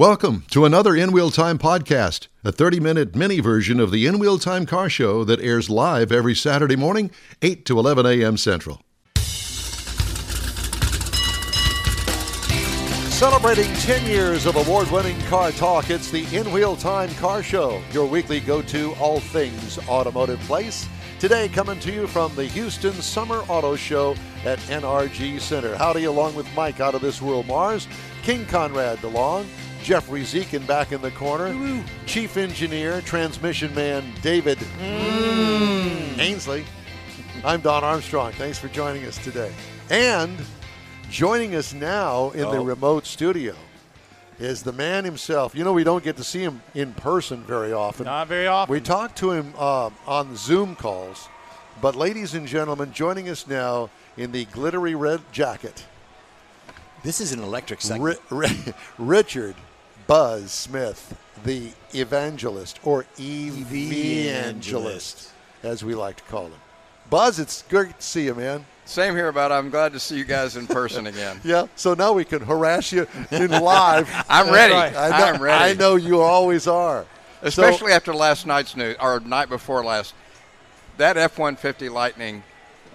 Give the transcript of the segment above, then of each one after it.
Welcome to another In Wheel Time podcast, a 30 minute mini version of the In Wheel Time car show that airs live every Saturday morning, 8 to 11 a.m. Central. Celebrating 10 years of award winning car talk, it's the In Wheel Time Car Show, your weekly go to all things automotive place. Today, coming to you from the Houston Summer Auto Show at NRG Center. Howdy, along with Mike out of this world, Mars, King Conrad DeLong, Jeffrey Zekin back in the corner, Chief Engineer, Transmission Man David Ainsley. I'm Don Armstrong. Thanks for joining us today. And joining us now in the remote studio is the man himself. You know, we don't get to see him in person very often. Not very often. We talk to him uh, on Zoom calls. But, ladies and gentlemen, joining us now in the glittery red jacket, This is an electric segment. Ri- Ri- Richard Buzz Smith, the evangelist or evangelist, as we like to call him. Buzz, it's great to see you, man. Same here, about. I'm glad to see you guys in person again. Yeah, so now we can harass you in live. I'm ready. I know, I'm ready. I know you always are. So- Especially after last night's news, or night before last. That F-150 Lightning,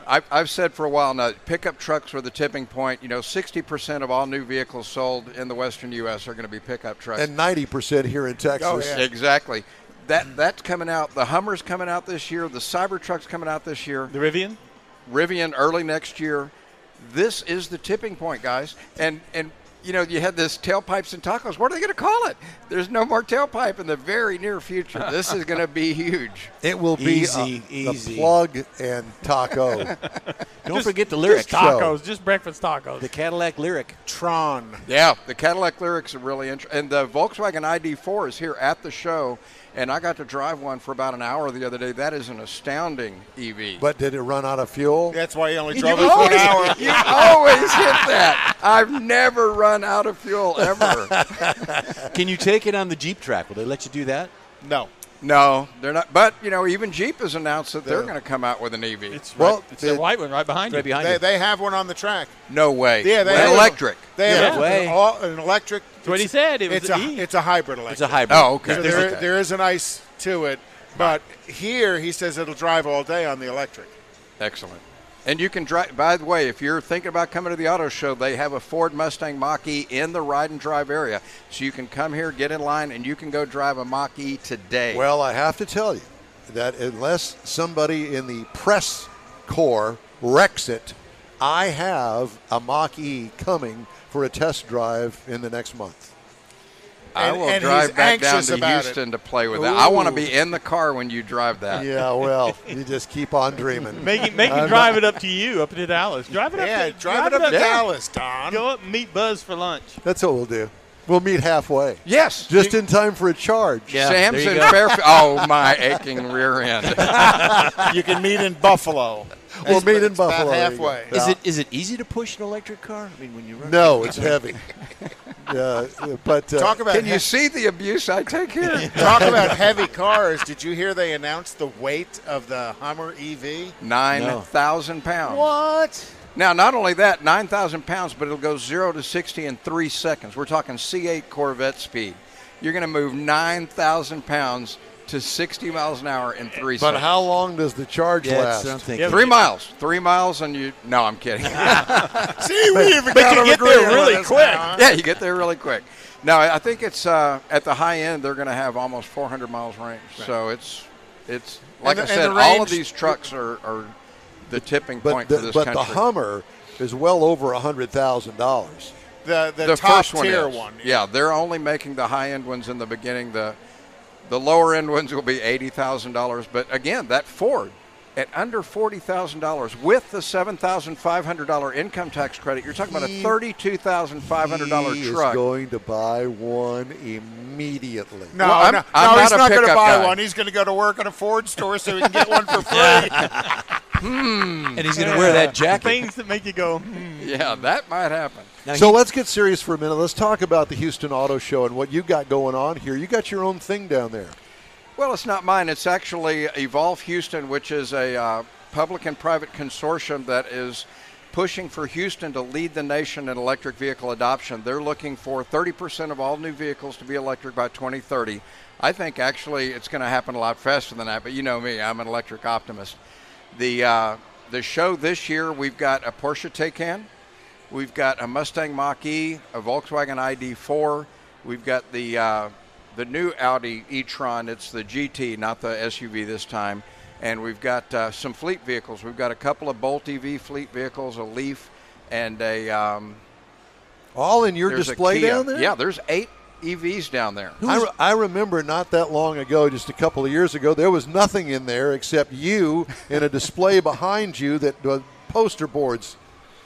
I've, I've said for a while now, pickup trucks were the tipping point. You know, 60% of all new vehicles sold in the western U.S. are going to be pickup trucks. and 90% here in Texas. Oh, yeah. Exactly. That That's coming out. The Hummer's coming out this year. The Cybertruck's coming out this year. the Rivian. Rivian early next year. This is the tipping point, guys. And and you know you had this tailpipes and tacos. What are they going to call it? There's no more tailpipe in the very near future. This is going to be huge. It will be Easy, a, easy. the plug and taco. Don't forget the Lyriq. just show. Tacos, just breakfast tacos. The Cadillac Lyriq. Tron. Yeah, the Cadillac Lyriqs are really interesting. And the Volkswagen ID4 is here at the show, and I got to drive one for about an hour the other day. That is an astounding E EV. but did it run out of fuel? That's why he only You drove it for always, an hour. you always hit that. I've never run out of fuel ever. Can you take it on the Jeep track? Will they let you do that? No. No, they're not. But you know, even Jeep has announced that they're Yeah. going to come out with an EV. It's Well, right, it's the it- white one right behind Right you. behind They, you. they have one on the track. no way. Yeah, they An have electric. They Yeah. have Way. an, all, an electric. That's what he said. It was it's an a E. it's a hybrid electric. It's a hybrid. Oh, okay. So There's there, okay. there is an ice to it, but here he says it'll drive all day on the electric. Excellent. And you can drive. By the way, if you're thinking about coming to the auto show, they have a Ford Mustang Mach-E in the ride and drive area, so you can come here, get in line, and you can go drive a Mach-E today. Well, I have to tell you that unless somebody in the press corps wrecks it, I have a Mach E coming for a test drive in the next month. I and- will and drive back down to about it. Houston to play with that. I want to be in the car when you drive that. Yeah, well, you just keep on dreaming. Make it, make him drive it up to you, up to Dallas. Drive it up. Yeah, to, drive it up to Dallas, Don. Go up and meet Buzz for lunch. That's what we'll do. We'll meet halfway. Yes. Just in time for a charge. Yeah, Sam's there in you go. Fairfield. Oh, my aching rear end. You can meet in Buffalo. We'll meet in it's about Buffalo. halfway. Is it is it easy to push an electric car? I mean, when you run. No, it's heavy. yeah, but uh, Talk about Can you see the abuse I take here? talk about heavy cars. Did you hear they announced the weight of the Hummer EV? 9,000 pounds. What? Now, not only that, 9,000 pounds, but it'll go 0 to 60 in three seconds. We're talking C8 Corvette speed. You're going to move 9,000 pounds to 60 miles an hour in three but seconds. how long does the charge Yeah, last? that's what I'm thinking. Three miles. Three miles, and you. No, I'm kidding. See, we even But got you get there really quick. now, huh? yeah, you get there really quick. No, I I think it's uh, at the high end. They're going to have almost 400 miles range. So it's it's like the- I said, the all of these trucks are, are the tipping but point the, for this but country. the Hummer is well over a hundred thousand dollars. The, the, the top first one tier is. one. Yeah, they're only making the high end ones in the beginning. The the lower end ones will be eighty thousand dollars. But again, that Ford at under forty thousand dollars with the seven thousand five hundred dollar income tax credit, you're talking about a thirty two thousand five hundred dollar He truck. is going to buy one immediately. No, Well, I'm- no, I'm no not he's a not going to buy guy. one. He's going to go to work at a Ford store so he can get one for free. hmm. And he's going to wear that jacket. Things that make you go, hmm. yeah, that might happen. Now, So he- let's get serious for a minute. Let's talk about the Houston Auto Show and what you got going on here. You got your own thing down there. Well, it's not mine. It's actually Evolve Houston, which is a uh, public and private consortium that is pushing for Houston to lead the nation in electric vehicle adoption. They're looking for 30% of all new vehicles to be electric by 2030. I think actually it's going to happen a lot faster than that, but you know me, I'm an electric optimist. The uh, the show this year, we've got a Porsche Taycan, we've got a Mustang Mach-E, a Volkswagen ID4, we've got the uh, the new Audi e-tron. It's the GT, not the SUV this time. And we've got uh, some fleet vehicles. We've got a couple of Bolt EV fleet vehicles, a Leaf, and a um, All in your display down there? Yeah, there's eight EVs down there. I, re- I remember not that long ago, just a couple of years ago, there was nothing in there except you and a display behind you that uh, poster boards.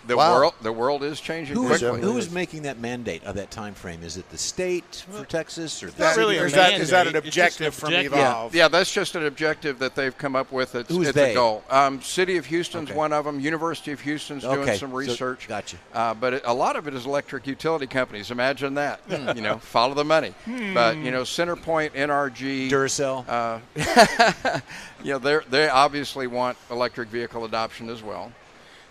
The Wow. world, the world is changing Who is, quickly. who is making that mandate of that time frame? Is it the state for Texas or the not really Or is that, is that an mandate, it's just an objective from objective. Evolve? Yeah, that's just an objective that they've come up with. It's, Who's it's they? a goal. Um, City of Houston's Okay. one of them. University of Houston's doing Okay, some so- research. gotcha. Uh, but it, a lot of it is electric utility companies. Imagine that. you know, follow the money. But you know, CenterPoint, NRG, Duracell. uh, you know, they they obviously want electric vehicle adoption as well.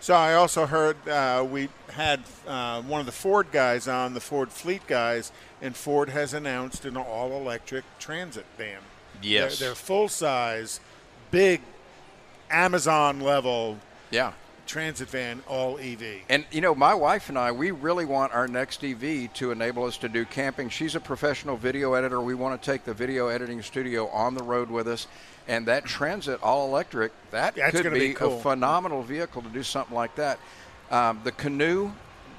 So I also heard uh, we had uh, one of the Ford guys on, the Ford fleet guys, and Ford has announced an all-electric transit van. Yes. They're, they're full-size, big, Amazon-level Yeah. Transit van, all EV. And you know, my wife and I, we really want our next EV to enable us to do camping. She's a professional video editor. We want to take the video editing studio on the road with us. And that Transit all electric, that That's could be, be cool. a phenomenal vehicle to do something like that. Um, the Canoo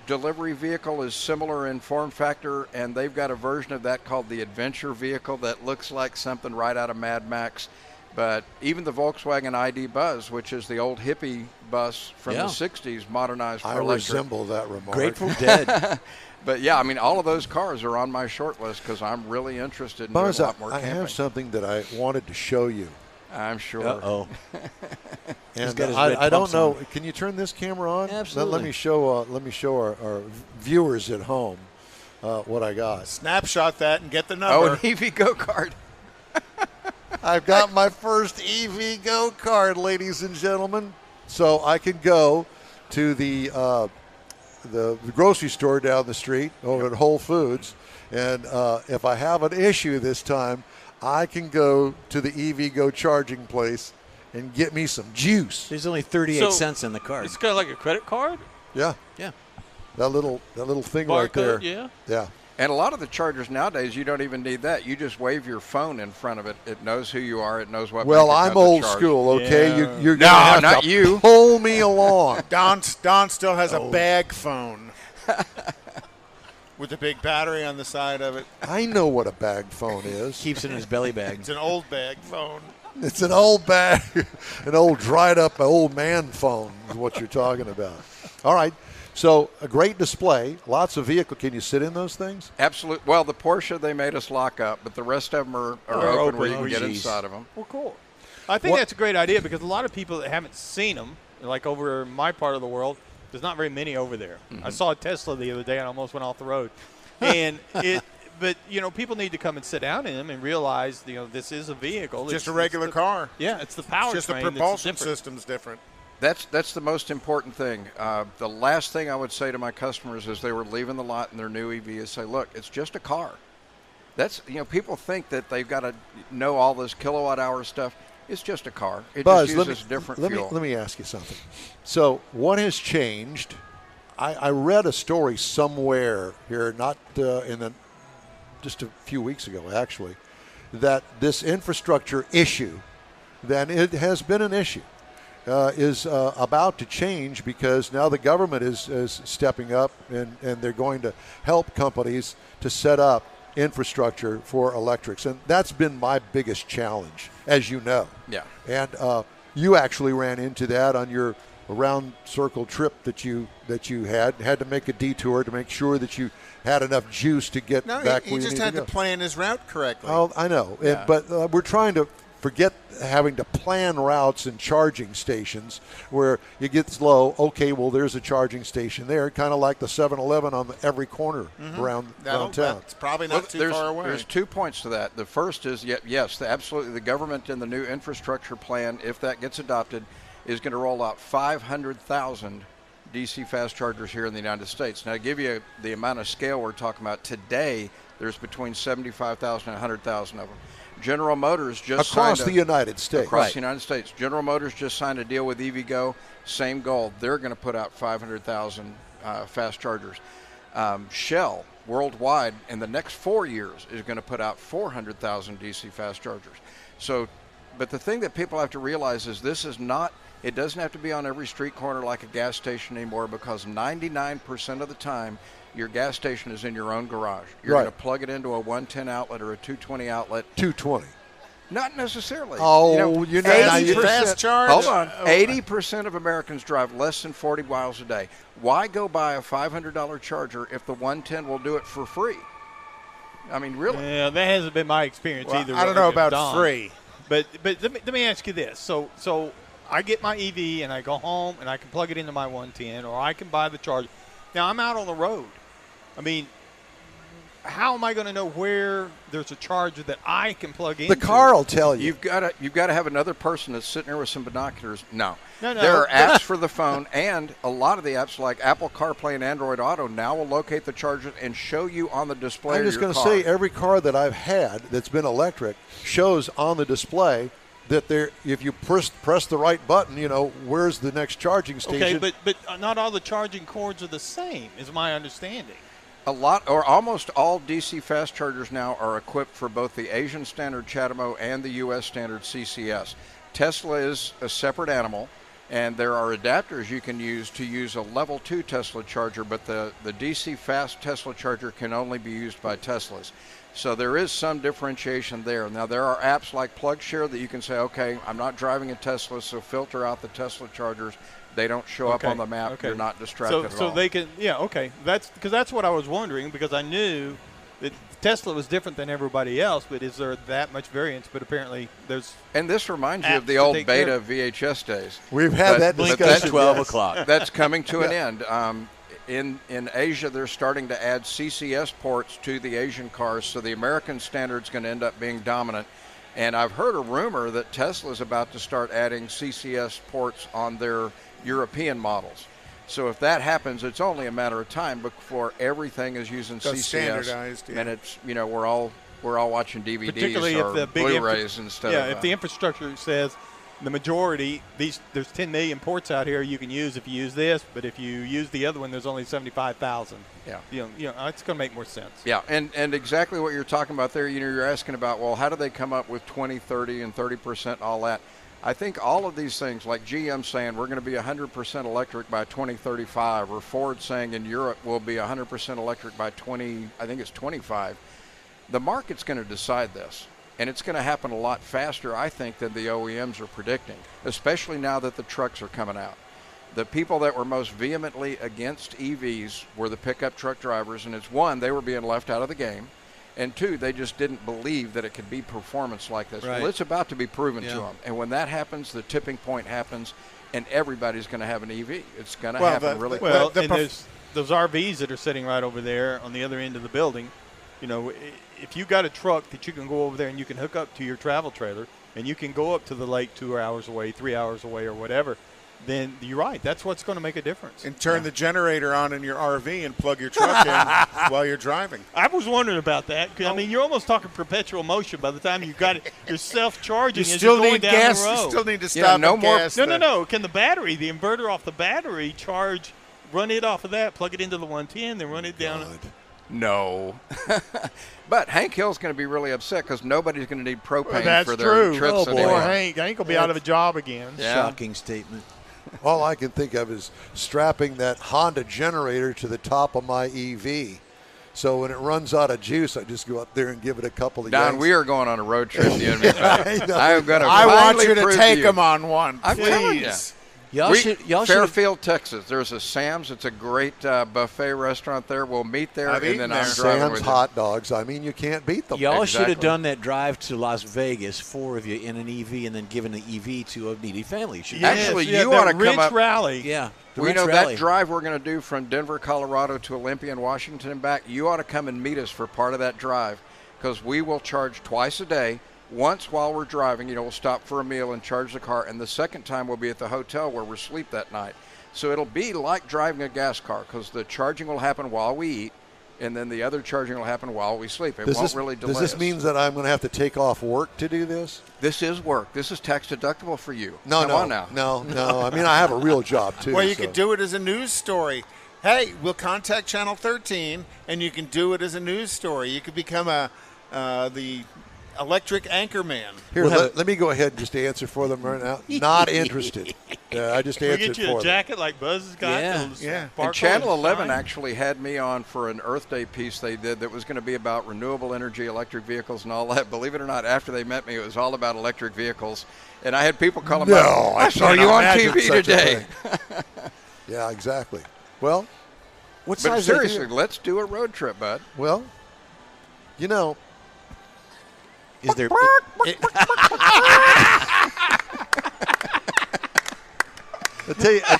delivery vehicle is similar in form factor, and they've got a version of that called the Adventure vehicle that looks like something right out of Mad Max. But even the Volkswagen ID Buzz, which is the old hippie bus from Yeah. the 60s, modernized for I electric. resemble that remark. Grateful Dead. But yeah, I mean, all of those cars are on my short list because I'm really interested in Buzz, doing a I, lot more I camping. have something that I wanted to show you. I'm sure. Uh oh. And got his I, I don't know. on. Can you turn this camera on? Let- Let, me show. Uh, let me show our, our viewers at home uh, what I got. Snapshot that and get the number. Oh, number. an EVgo kart. I've got my first EVgo kart, ladies and gentlemen. So I can go to the, uh, the the grocery store down the street over at Whole Foods, and uh, if I have an issue this time, I can go to the EVgo charging place and get me some juice. There's only 38 So, cents in the card. It's kind of like a credit card. Yeah, Yeah. that little that little thing right there. Yeah. Yeah. And a lot of the chargers nowadays, you don't even need that. You just wave your phone in front of it. It knows who you are. It knows what. Well, I'm old school, okay? Yeah. You, you're No, gonna have not to you. pull me along. Don, Don still has Oh. a bag phone with a big battery on the side of it. I know what a bag phone is. Keeps it in his belly bag. It's an old bag phone. It's an old bag, an old dried up old man phone is what you're talking about. All right. So a great display, lots of vehicle. Can you sit in those things? Absolutely. Well, the Porsche they made us lock up, but the rest of them are, are Are open, where you open. can get Oh, geez. inside of them. Well, cool. I think What- that's a great idea because a lot of people that haven't seen them, like over my part of the world, there's not very many over there. Mm-hmm. I saw a Tesla the other day and almost went off the road. and it, but you know, people need to come and sit down in them and realize, you know, this is a vehicle. It's, just It's- a regular the- car. Yeah, it's the power Just the train that's propulsion different. system's different. That's that's the most important thing. Uh, the last thing I would say to my customers as they were leaving the lot in their new EV is say, look, it's just a car. That's you know people think that they've got to know all this kilowatt hour stuff. It's just a car. It Buzz, just let me, uses different let, fuel. me, let me ask you something. So, what has changed? I, I read a story somewhere here, not uh, in the just a few weeks ago, actually, that this infrastructure issue, then it has been an issue, uh, is uh, about to change because now the government is, is stepping up and, and they're going to help companies to set up infrastructure for electrics. And that's been my biggest challenge, as you know. Yeah. And uh, you actually ran into that on your round circle trip that you that you had. Had to make a detour to make sure that you had enough juice to get No, back he, he just had to to plan his route correctly. Oh, I know, And- but uh, we're trying to forget having to plan routes and charging stations where you get low. Okay, well, there's a charging station there, kind of like the 7-Eleven on every corner mm-hmm. around That'll- around town. That's probably Well, not too there's, far away. There's two points to that. The first is ye- yes, the, absolutely. The government and the new infrastructure plan, if that gets adopted, is going to roll out 500,000 DC fast chargers here in the United States. Now, to give you the amount of scale we're talking about today, there's between 75,000 and 100,000 of them. General Motors just Across signed the a, United States. across the United States. General Motors just signed a deal with EVgo. Same goal. They're going to put out 500,000 uh, fast chargers. Um, Shell worldwide in the next four years is going to put out 400,000 DC fast chargers. So, but the thing that people have to realize is this is not. It doesn't have to be on every street corner like a gas station anymore because 99% of the time your gas station is in your own garage. You're Right. going to plug it into a 110 outlet or a 220 outlet 220. not necessarily. Oh, you know, you know, now you- 80% Fast charge? Hold on. Eighty percent of Americans drive less than forty miles a day. Why go buy a five hundred dollar charger if the one ten will do it for free? I mean, really? Yeah, that hasn't been my experience Well, either. I don't know about Don. free. But but let me, let me ask you this. So so I get my EV and I go home and I can plug it into my 110 or I can buy the charger. Now I'm out on the road. I mean, how am I going to know where there's a charger that I can plug in? The car will tell you. You've got to you've got to have another person that's sitting there with some binoculars. No, No, no. There are apps for the phone, and a lot of the apps like Apple CarPlay and Android Auto now will locate the charger and show you on the display. I'm just going to say every car that I've had that's been electric shows on the display that there if you press press the right button, you know, where's the next charging station? Okay, but but uh, not all the charging cords are the same, is my understanding. A lot, or almost all DC fast chargers now are equipped for both the Asian standard CHAdeMO and the U.S. standard CCS. Tesla is a separate animal, and there are adapters you can use to use a level 2 Tesla charger, but the, the DC fast Tesla charger can only be used by Teslas. So there is some differentiation there. Now, there are apps like PlugShare that you can say, okay, I'm not driving a Tesla, so filter out the Tesla chargers. They don't show up on the map. okay. You're not distracted So, at so all. they can, yeah, okay. That's because that's what I was wondering because I knew that Tesla was different than everybody else. But is there that much variance? But apparently, there's. And this reminds you of the old take care beta VHS days. We've had But- that but discussion. that's- Twelve yes. o'clock. That's coming to an end. Um, in in Asia, they're starting to add CCS ports to the Asian cars, so the American standard's going to end up being dominant. And I've heard a rumor that Tesla's about to start adding CCS ports on their European models. So if that happens, it's only a matter of time before everything is using Goes CCS, standardized, yeah. and it's you know we're all we're all watching DVDs particularly or if the big Blu-rays instead yeah, of if uh, the infrastructure says the majority these there's 10 million ports out here you can use if you use this, but if you use the other one, there's only 75,000. Yeah. You know, you know, it's going to make more sense. Yeah, and, and exactly what you're talking about there, you know, you're asking about, well, how do they come up with 20, 30, and 30% all that? I think all of these things, like GM saying we're going to be 100% electric by 2035, or Ford saying in Europe we'll be 100% electric by 20, I think it's 25, the market's going to decide this. And it's going to happen a lot faster, I think, than the OEMs are predicting, especially now that the trucks are coming out. The people that were most vehemently against EVs were the pickup truck drivers, and it's one, they were being left out of the game, and two, they just didn't believe that it could be performance like this. Right. Well, it's about to be proven to them, and when that happens, the tipping point happens, and everybody's going to have an EV. It's going to Well, happen the- really the- Well, the and perf- there's those RVs that are sitting right over there on the other end of the building. You know, if you got a truck that you can go over there and you can hook up to your travel trailer and you can go up to the lake two hours away, three hours away, or whatever, then you're right. That's what's going to make a difference. And turn the generator on in your RV and plug your truck in while you're driving. I was wondering about that. 'cause, I oh. mean, you're almost talking perpetual motion by the time you got it. You're self-charging You as still you're going need down gas. You still need to Yeah, stop no and more- gas no, no, no. Can the battery, the inverter off the battery, charge? Run it off of that. Plug it into the 110, then run it oh down. No. but Hank Hill's going to be really upset because nobody's going to need propane That's for their true. trips Oh, boy. anymore. Poor Hank. Hank will be out of a job again. Yeah. Shocking statement. All I can think of is strapping that Honda generator to the top of my EV. So when it runs out of juice, I just go up there and give it a couple of Don, yanks. we are going on a road trip. You and me. I am going to. I want you to prove take you. them on one, I'm telling you. Please. Y'all We- should. Y'all should. Fairfield, Texas. There's a Sam's. It's a great uh, buffet restaurant there. We'll meet there, I've and eaten then I'm there. driving Sam's with hot dogs. I mean, you can't beat them. Y'all should have done that drive to Las Vegas, four of you in an EV, and then given the EV to a needy family. Should Yes. Yes, Actually, yeah, you that ought to come Ridge up- Rally. Yeah. the We know Rally. that drive we're going to do from Denver, Colorado to Olympia and Washington and back. You ought to come and meet us for part of that drive because we will charge twice a day. Once while we're driving, you know, we'll stop for a meal and charge the car, and the second time we'll be at the hotel where we're asleep that night. So it'll be like driving a gas car because the charging will happen while we eat, and then the other charging will happen while we sleep. It Does won't this, really delay does this us. mean that I'm going to have to take off work to do this? this is work? This is tax deductible for you. No, Come no, on now. no, no. I mean, I have a real job too. Well, you so. could do it as a news story. Hey, we'll contact Channel 13, and you can do it as a news story. You could become a uh, the electric anchorman. Here, We'll have let, let me go ahead and just answer for them right now. Not interested. Uh, I just We answered get you for a them. jacket like Buzz has got. Yeah. Yeah. And Channel 11 shine. actually had me on for an Earth Day piece they did that was going to be about renewable energy, electric vehicles, and all that. Believe it or not, after they met me, it was all about electric vehicles. And I had people calling No, me, I I saw you on TV today. yeah, exactly. Well, What But size seriously, let's do a road trip, bud. well, you know, is there? I tell you, I,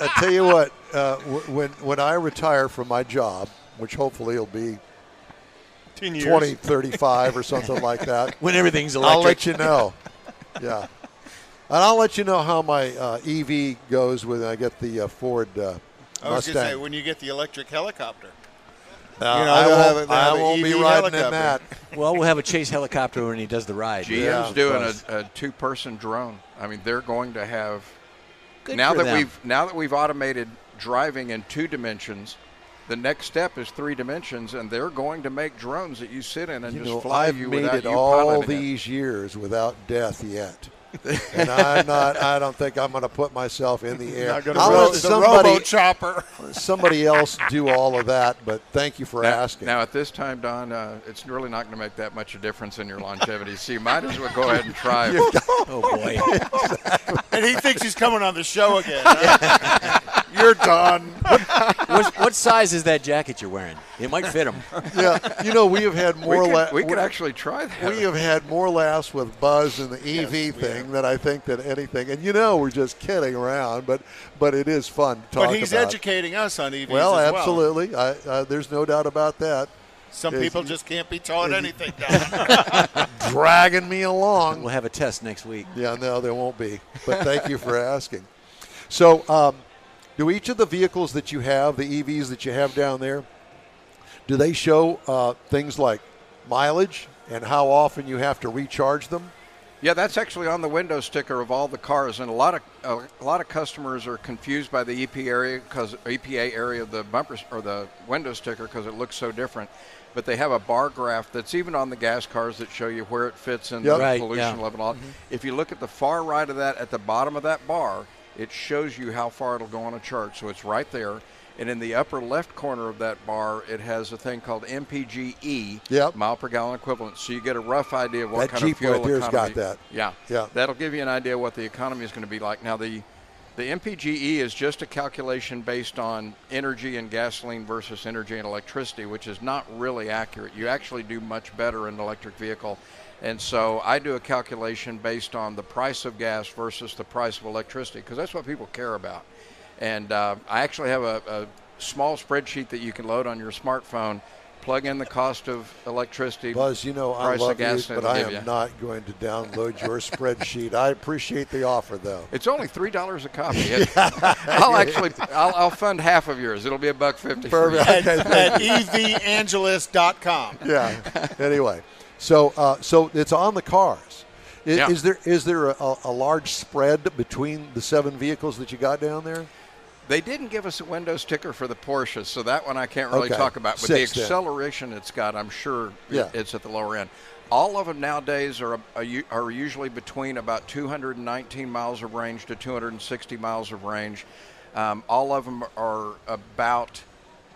I tell you what. Uh, when when I retire from my job, which hopefully will be Ten years. 20, 35 or something like that, when everything's electric. I'll let you know. Yeah, and I'll let you know how my uh, EV goes when I get the uh, Ford uh, I was Mustang. going to say, when you get the electric helicopter. Uh, you know, I they'll won't, have I have a won't be EV riding in that. Well, we'll have a chase helicopter when he does the ride. GM's Yeah, doing a, a two-person drone. I mean, they're going to have Good now that them. we've now that we've automated driving in two dimensions. The next step is three dimensions, and they're going to make drones that you sit in and You just know, fly I've you made without it you all piloting it. these years without death yet. and I'm not. I don't think I'm going to put myself in the air. I'll ro- let somebody, chopper. somebody else do all of that. But thank you for Now, asking. now, at this time, Don, uh, it's really not going to make that much a difference in your longevity. so you might as well go ahead and try. Oh boy. and he thinks he's coming on the show again. You're done. what, what size is that jacket you're wearing? It might fit him. yeah, you know we have had we more. could, la- we could actually try that. we have had more laughs with Buzz and the EV thing than I think than anything. And you know we're just kidding around, but but it is fun to talk But he's about. educating us on EVs well, as well. absolutely. I, uh, there's no doubt about that. Some Is- people just can't be taught anything. Don. Dragging me along. We'll have a test next week. Yeah, no, there won't be. But thank you for asking. So, um, do each of the vehicles that you have, the EVs that you have down there, do they show uh, things like mileage and how often you have to recharge them? Yeah, that's actually on the window sticker of all the cars, and a lot of a lot of customers are confused by the EP area because EPA area of the bumpers or the window sticker because it looks so different. But they have a bar graph that's even on the gas cars that show you where it fits in Yep. the Right, pollution yeah. level. and all. If you look at the far right of that, at the bottom of that bar, it shows you how far it'll go on a chart. So it's right there. And in the upper left corner of that bar, it has a thing called MPGE, Yep. mile per gallon equivalent. So you get a rough idea of what That kind Jeep of fuel right there's got that. Yeah, Yeah. That'll give you an idea what the economy is going to be like. Now the the MPGE is just a calculation based on energy and gasoline versus energy and electricity, which is not really accurate. You actually do much better in an electric vehicle. And so I do a calculation based on the price of gas versus the price of electricity because that's what people care about. And uh, I actually have a, a small spreadsheet that you can load on your smartphone, plug in the cost of electricity, Buzz, you know I love you, but I am you. not going to download your spreadsheet. I appreciate the offer, though. It's only three dollars a copy. It- I'll actually, I'll, I'll fund half of yours. It'll be a buck fifty. for. Perfect. at, Okay, at evangelist.com. yeah. Anyway, so uh, so it's on the cars. I- Yeah. Is there is there a, a large spread between the seven vehicles that you got down there? They didn't give us a window sticker for the Porsche, so that one I can't really Okay. talk about. But Six, the then. acceleration it's got, I'm sure Yeah. it's at the lower end. All of them nowadays are, are are usually between about 219 miles of range to 260 miles of range. Um, all of them are about,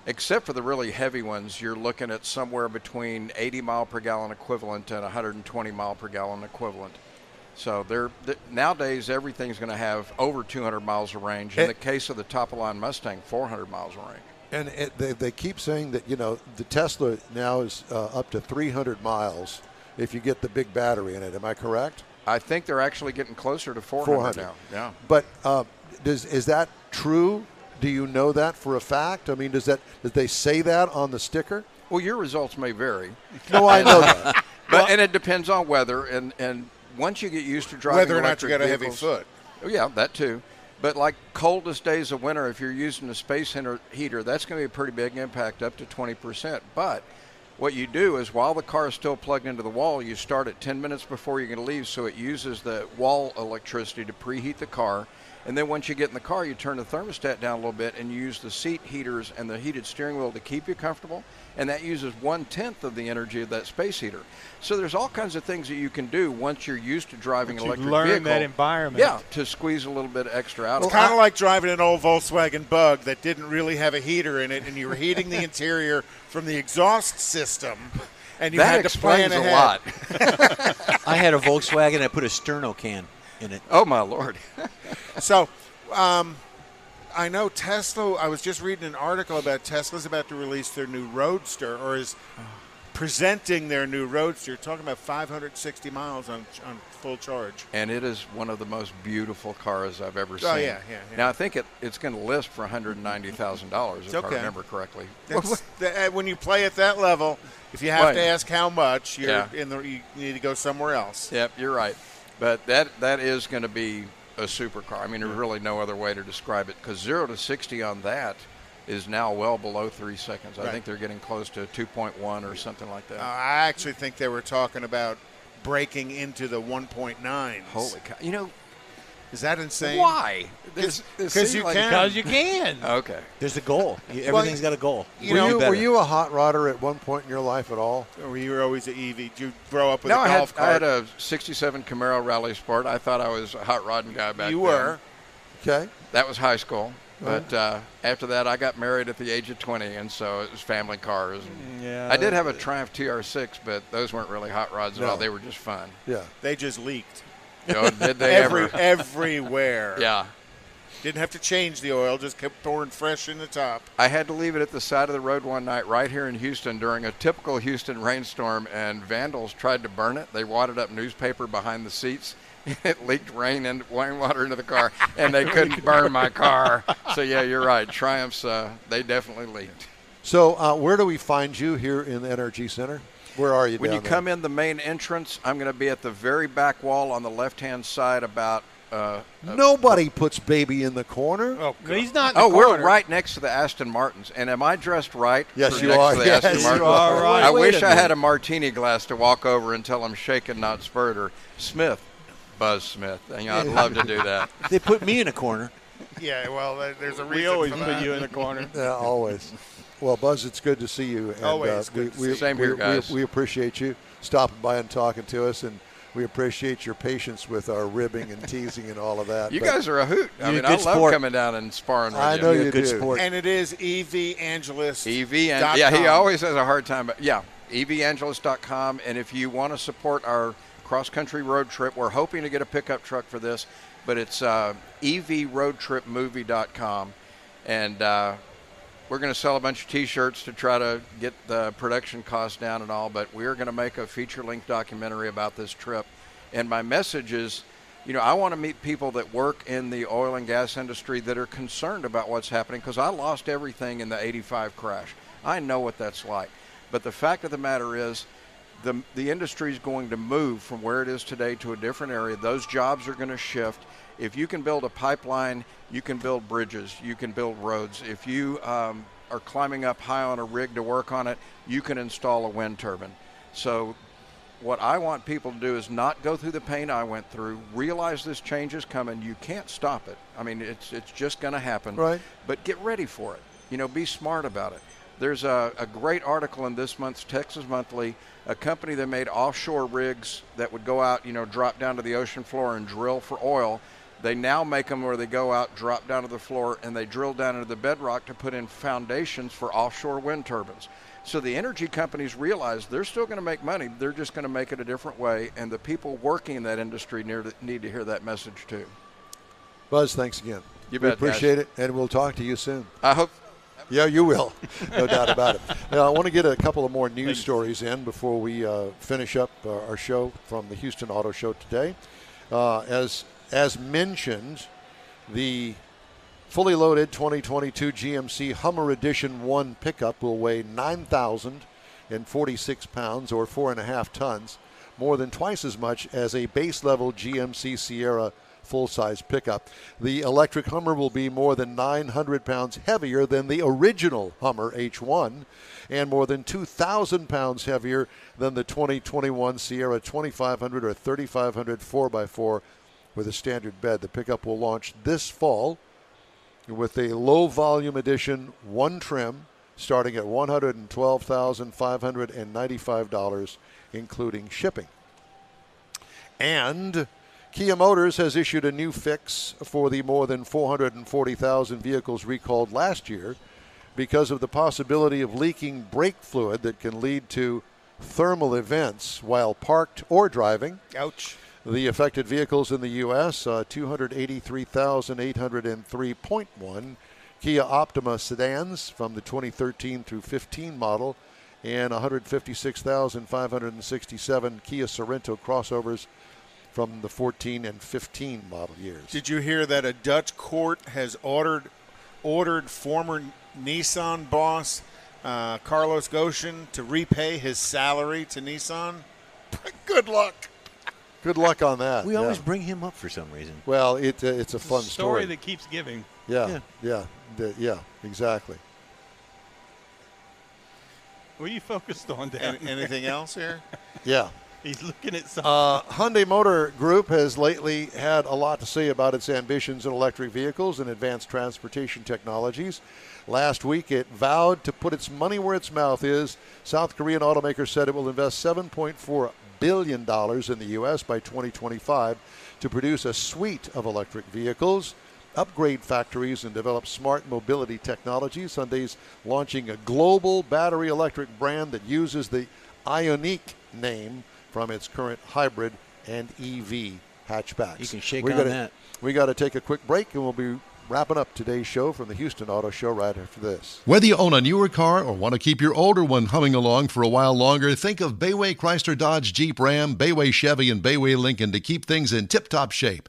except for the really heavy ones, you're looking at somewhere between 80 mile per gallon equivalent and 120 mile per gallon equivalent. So they're th- nowadays everything's going to have over 200 miles of range. In Eh. the case of the top of line Mustang, 400 miles of range. And it, they, they keep saying that you know the Tesla now is uh, up to 300 miles if you get the big battery in it. Am I correct? I think they're actually getting closer to 400, 400. now. Yeah. But uh, does is that true? Do you know that for a fact? I mean, does that did they say that on the sticker? Well, your results may vary, No, I know uh, that. but and it depends on weather and and once you get used to driving Whether or not you electric got a heavy foot. Oh, yeah, that too. But like coldest days of winter, if you're using a space heater- heater, that's going to be a pretty big impact, up to 20%. But what you do is while the car is still plugged into the wall, you start it 10 minutes before you're going to leave, so it uses the wall electricity to preheat the car. And then once you get in the car, you turn the thermostat down a little bit and you use the seat heaters and the heated steering wheel to keep you comfortable. And that uses one tenth of the energy of that space heater. So there's all kinds of things that you can do once you're used to driving Once an you've electric learned vehicle. that environment. Yeah, to squeeze a little bit extra out. It's kind of like driving an old Volkswagen Bug that didn't really have a heater in it, and you were heating the interior from the exhaust system, and you that had to plan explains a lot. I had a Volkswagen. I put a sterno can in it. oh my lord! So, um, I know Tesla. I was just reading an article about Tesla's about to release their new Roadster, or is presenting their new Roadster. Talking about 560 miles on on full charge. and it is one of the most beautiful cars I've ever seen. Oh, yeah, yeah, yeah. Now I think it, it's going to list for one hundred ninety thousand dollars if okay. I remember correctly. That, uh, when you play at that level, if you have Right. to ask how much, you're Yeah. in the, you need to go somewhere else. Yep, you're right. But that that is going to be a supercar. I mean, there's really no other way to describe it because zero to sixty on that is now well below three seconds. I think they're getting close to 2.1 or something like that. Uh, I actually think they were talking about breaking into the 1.9. Holy cow! You know Is that insane? why? This- this 'cause seems you like- can. Because you can. Okay. There's a goal. You- Everything's got a goal. you were, know, you, better. were you a hot rodder at one point in your life at all? Or were you always an EV. Did you grow up with No, a I had, golf I had a '67 Camaro Rally Sport. I thought I was a hot rodding guy back you then. You were. Okay. That was high school. But uh, after that, I got married at the age of 20, and so it was family cars. Yeah. I did have a Triumph TR6, but those weren't really hot rods at No. all. They were just fun. Yeah. They just leaked. You know, did they Every, ever? everywhere. Yeah. Didn't have to change the oil, just kept pouring fresh in the top. I had to leave it at the side of the road one night right here in Houston during a typical Houston rainstorm, and vandals tried to burn it. They wadded up newspaper behind the seats. It leaked rain and rainwater into the car, and they couldn't burn my car. So yeah, you're right. Triumphs, uh, they definitely leaked. So, uh, where do we find you here in the NRG Center? Where are you When down you there? come in the main entrance, I'm going to be at the very back wall on the left-hand side, about. Uh, Nobody puts baby in the corner. Oh, he's not. In oh, the we're corner. right next to the Aston Martins, and am I dressed right? Yes, you are. The Yes, Aston you Martins? are right. I Wait wish I had a martini glass to walk over and tell him shaken, not spurred, or Smith, Buzz Smith. You know, I'd love to do that. They put me in a corner. Yeah, well, there's a reason. We always for put you in the corner. Yeah, always. Well, Buzz, it's good to see you. And, Always uh, good we, to we, see. Same we, here, guys. We, appreciate you stopping by and talking to us, and we appreciate your patience with our ribbing and teasing and all of that. You But guys are a hoot. I mean, good I love sport. coming down and sparring with I you. know You're you a good do. sport. And it is EV Angelist. EV and yeah, he always has a hard time. But yeah, E evangelist.com. And if you want to support our cross country road trip, we're hoping to get a pickup truck for this, but it's uh, evroadtripmovie.com, and uh, we're going to sell a bunch of T-shirts to try to get the production costs down and all. But we're going to make a feature-length documentary about this trip. And my message is. You know, I want to meet people that work in the oil and gas industry that are concerned about what's happening because I lost everything in the 85 crash. I know what that's like. But the fact of the matter is, the, the industry is going to move from where it is today to a different area. Those jobs are going to shift. If you can build a pipeline, you can build bridges, you can build roads. If you um, are climbing up high on a rig to work on it, you can install a wind turbine. So what I want people to do is not go through the pain I went through. Realize this change is coming. You can't stop it. I mean, it's it's just going to happen. Right. But get ready for it. You know, be smart about it. There's a, a great article in this month's Texas Monthly. A company that made offshore rigs that would go out, you know, drop down to the ocean floor and drill for oil. They now make them where they go out, drop down to the floor, and they drill down into the bedrock to put in foundations for offshore wind turbines. So the energy companies realize they're still going to make money. They're just going to make it a different way, and the people working in that industry need to hear that message too. Buzz, thanks again. You we bet, appreciate it, and we'll talk to you soon. I hope Yeah, you will, no doubt about it. Now, I want to get a couple of more news stories in before we uh, finish up uh, our show from the Houston Auto Show today. Uh, as as mentioned, the fully loaded 2022 GMC Hummer Edition One pickup will weigh 9,046 pounds or four and a half tons, more than twice as much as a base level GMC Sierra full size pickup. The electric Hummer will be more than 900 pounds heavier than the original Hummer H1 and more than 2,000 pounds heavier than the 2021 Sierra 2500 or 3500 4x4 with a standard bed. The pickup will launch this fall with a low volume edition, one trim, starting at $112,595, including shipping. And Kia Motors has issued a new fix for the more than 440,000 vehicles recalled last year because of the possibility of leaking brake fluid that can lead to thermal events while parked or driving. Ouch. The affected vehicles in the U.S. Uh, 283,803.1 Kia Optima sedans from the 2013 through 15 model, and 156,567 Kia Sorento crossovers from the 14 and 15 model years. Did you hear that a Dutch court has ordered ordered former Nissan boss uh, Carlos Ghosn to repay his salary to Nissan? Good luck. Good luck on that. We yeah. always bring him up for some reason. Well, it, uh, it's a fun story story. that keeps giving. yeah, Yeah. yeah, the- yeah, exactly. What are you focused on, Dan? Anything else here? Yeah. He's looking at something. Uh, Hyundai Motor Group has lately had a lot to say about its ambitions in electric vehicles and advanced transportation technologies. Last week, it vowed to put its money where its mouth is. South Korean automaker said it will invest $7.4 billion dollars in the U.S. by 2025 to produce a suite of electric vehicles, upgrade factories, and develop smart mobility technologies. Hyundai's launching a global battery electric brand that uses the Ioniq name from its current hybrid and EV hatchbacks. You can shake we on gotta, that. We got to take a quick break, and we'll be wrapping up today's show from the Houston Auto Show right after this. Whether you own a newer car or want to keep your older one humming along for a while longer, think of Bayway Chrysler Dodge Jeep Ram, Bayway Chevy, and Bayway Lincoln to keep things in tip top shape.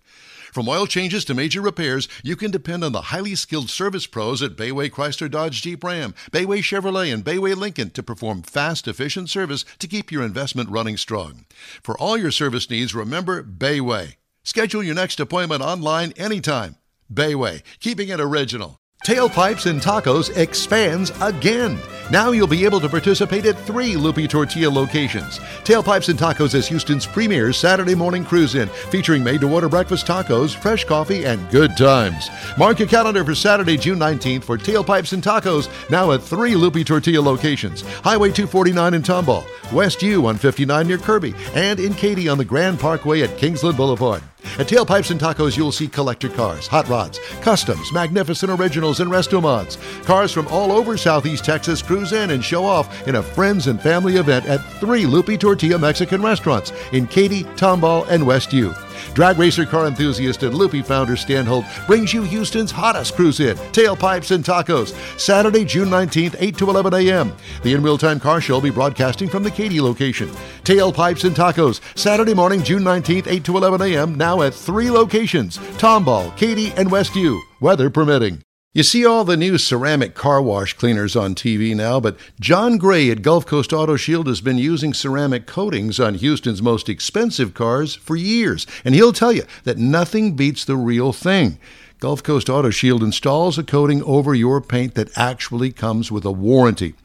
From oil changes to major repairs, you can depend on the highly skilled service pros at Bayway Chrysler Dodge Jeep Ram, Bayway Chevrolet, and Bayway Lincoln to perform fast, efficient service to keep your investment running strong. For all your service needs, remember Bayway. Schedule your next appointment online anytime. Bayway, keeping it original. Tailpipes and Tacos expands again. Now you'll be able to participate at three Lupe Tortilla locations. Tailpipes and Tacos is Houston's premier Saturday morning cruise in, featuring made to order breakfast tacos, fresh coffee, and good times. Mark your calendar for Saturday, June 19th for Tailpipes and Tacos, now at three Lupe Tortilla locations Highway 249 in Tomball, West U on 59 near Kirby, and in Katy on the Grand Parkway at Kingsland Boulevard. At Tailpipes and Tacos, you'll see collector cars, hot rods, customs, magnificent originals, and resto mods. Cars from all over Southeast Texas cruise in and show off in a friends and family event at three Lupe Tortilla Mexican restaurants in Katy, Tomball, and West U. Drag racer car enthusiast and Lupe founder Stan Holt brings you Houston's hottest cruise in, Tailpipes and Tacos, Saturday, June 19th, 8 to 11 a.m. The In Wheel Time Car Show will be broadcasting from the Katy location. Tailpipes and Tacos, Saturday morning, June 19th, 8 to 11 a.m., now at three locations Tomball, Katy, and West U, weather permitting. You see all the new ceramic car wash cleaners on TV now, but John Gray at Gulf Coast Auto Shield has been using ceramic coatings on Houston's most expensive cars for years, and he'll tell you that nothing beats the real thing. Gulf Coast Auto Shield installs a coating over your paint that actually comes with a warranty.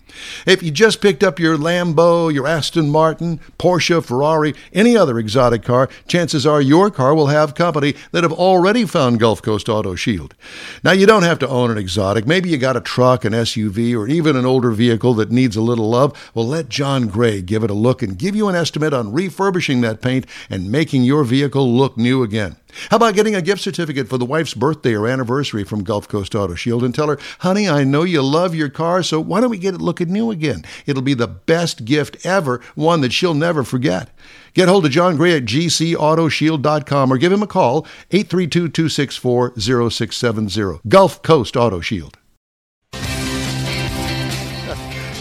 If you just picked up your Lambo, your Aston Martin, Porsche, Ferrari, any other exotic car, chances are your car will have company that have already found Gulf Coast Auto Shield. Now, you don't have to own an exotic. Maybe you got a truck, an SUV, or even an older vehicle that needs a little love. Well, let John Gray give it a look and give you an estimate on refurbishing that paint and making your vehicle look new again. How about getting a gift certificate for the wife's birthday or anniversary from Gulf Coast Auto Shield and tell her, honey, I know you love your car, so why don't we get it looking new again? It'll be the best gift ever, one that she'll never forget. Get hold of John Gray at gcautoshield.com or give him a call, 832 264 0670. Gulf Coast Auto Shield.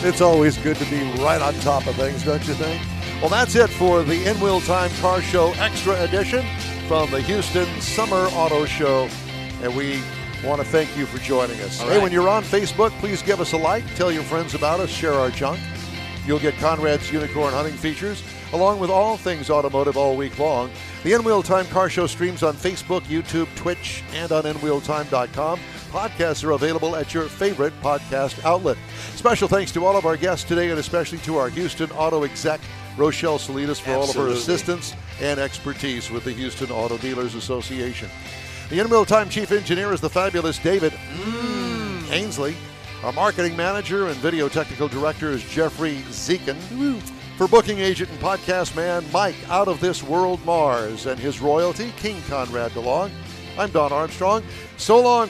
It's always good to be right on top of things, don't you think? Well, that's it for the In Wheel Time Car Show Extra Edition from the Houston Summer Auto Show. And we want to thank you for joining us. All hey, right. when you're on Facebook, please give us a like, tell your friends about us, share our junk. You'll get Conrad's unicorn hunting features, along with all things automotive all week long. The In Wheel Time Car Show streams on Facebook, YouTube, Twitch, and on InWheelTime.com. Podcasts are available at your favorite podcast outlet. Special thanks to all of our guests today, and especially to our Houston Auto exec, Rochelle Salinas, for all of her assistance and expertise with the Houston Auto Dealers Association. The In Time Chief Engineer is the fabulous David mm, Ainsley. Our marketing manager and video technical director is Jeffrey Zekin. For booking agent and podcast man, Mike Out of This World Mars and his royalty, King Conrad DeLong. I'm Don Armstrong. So long.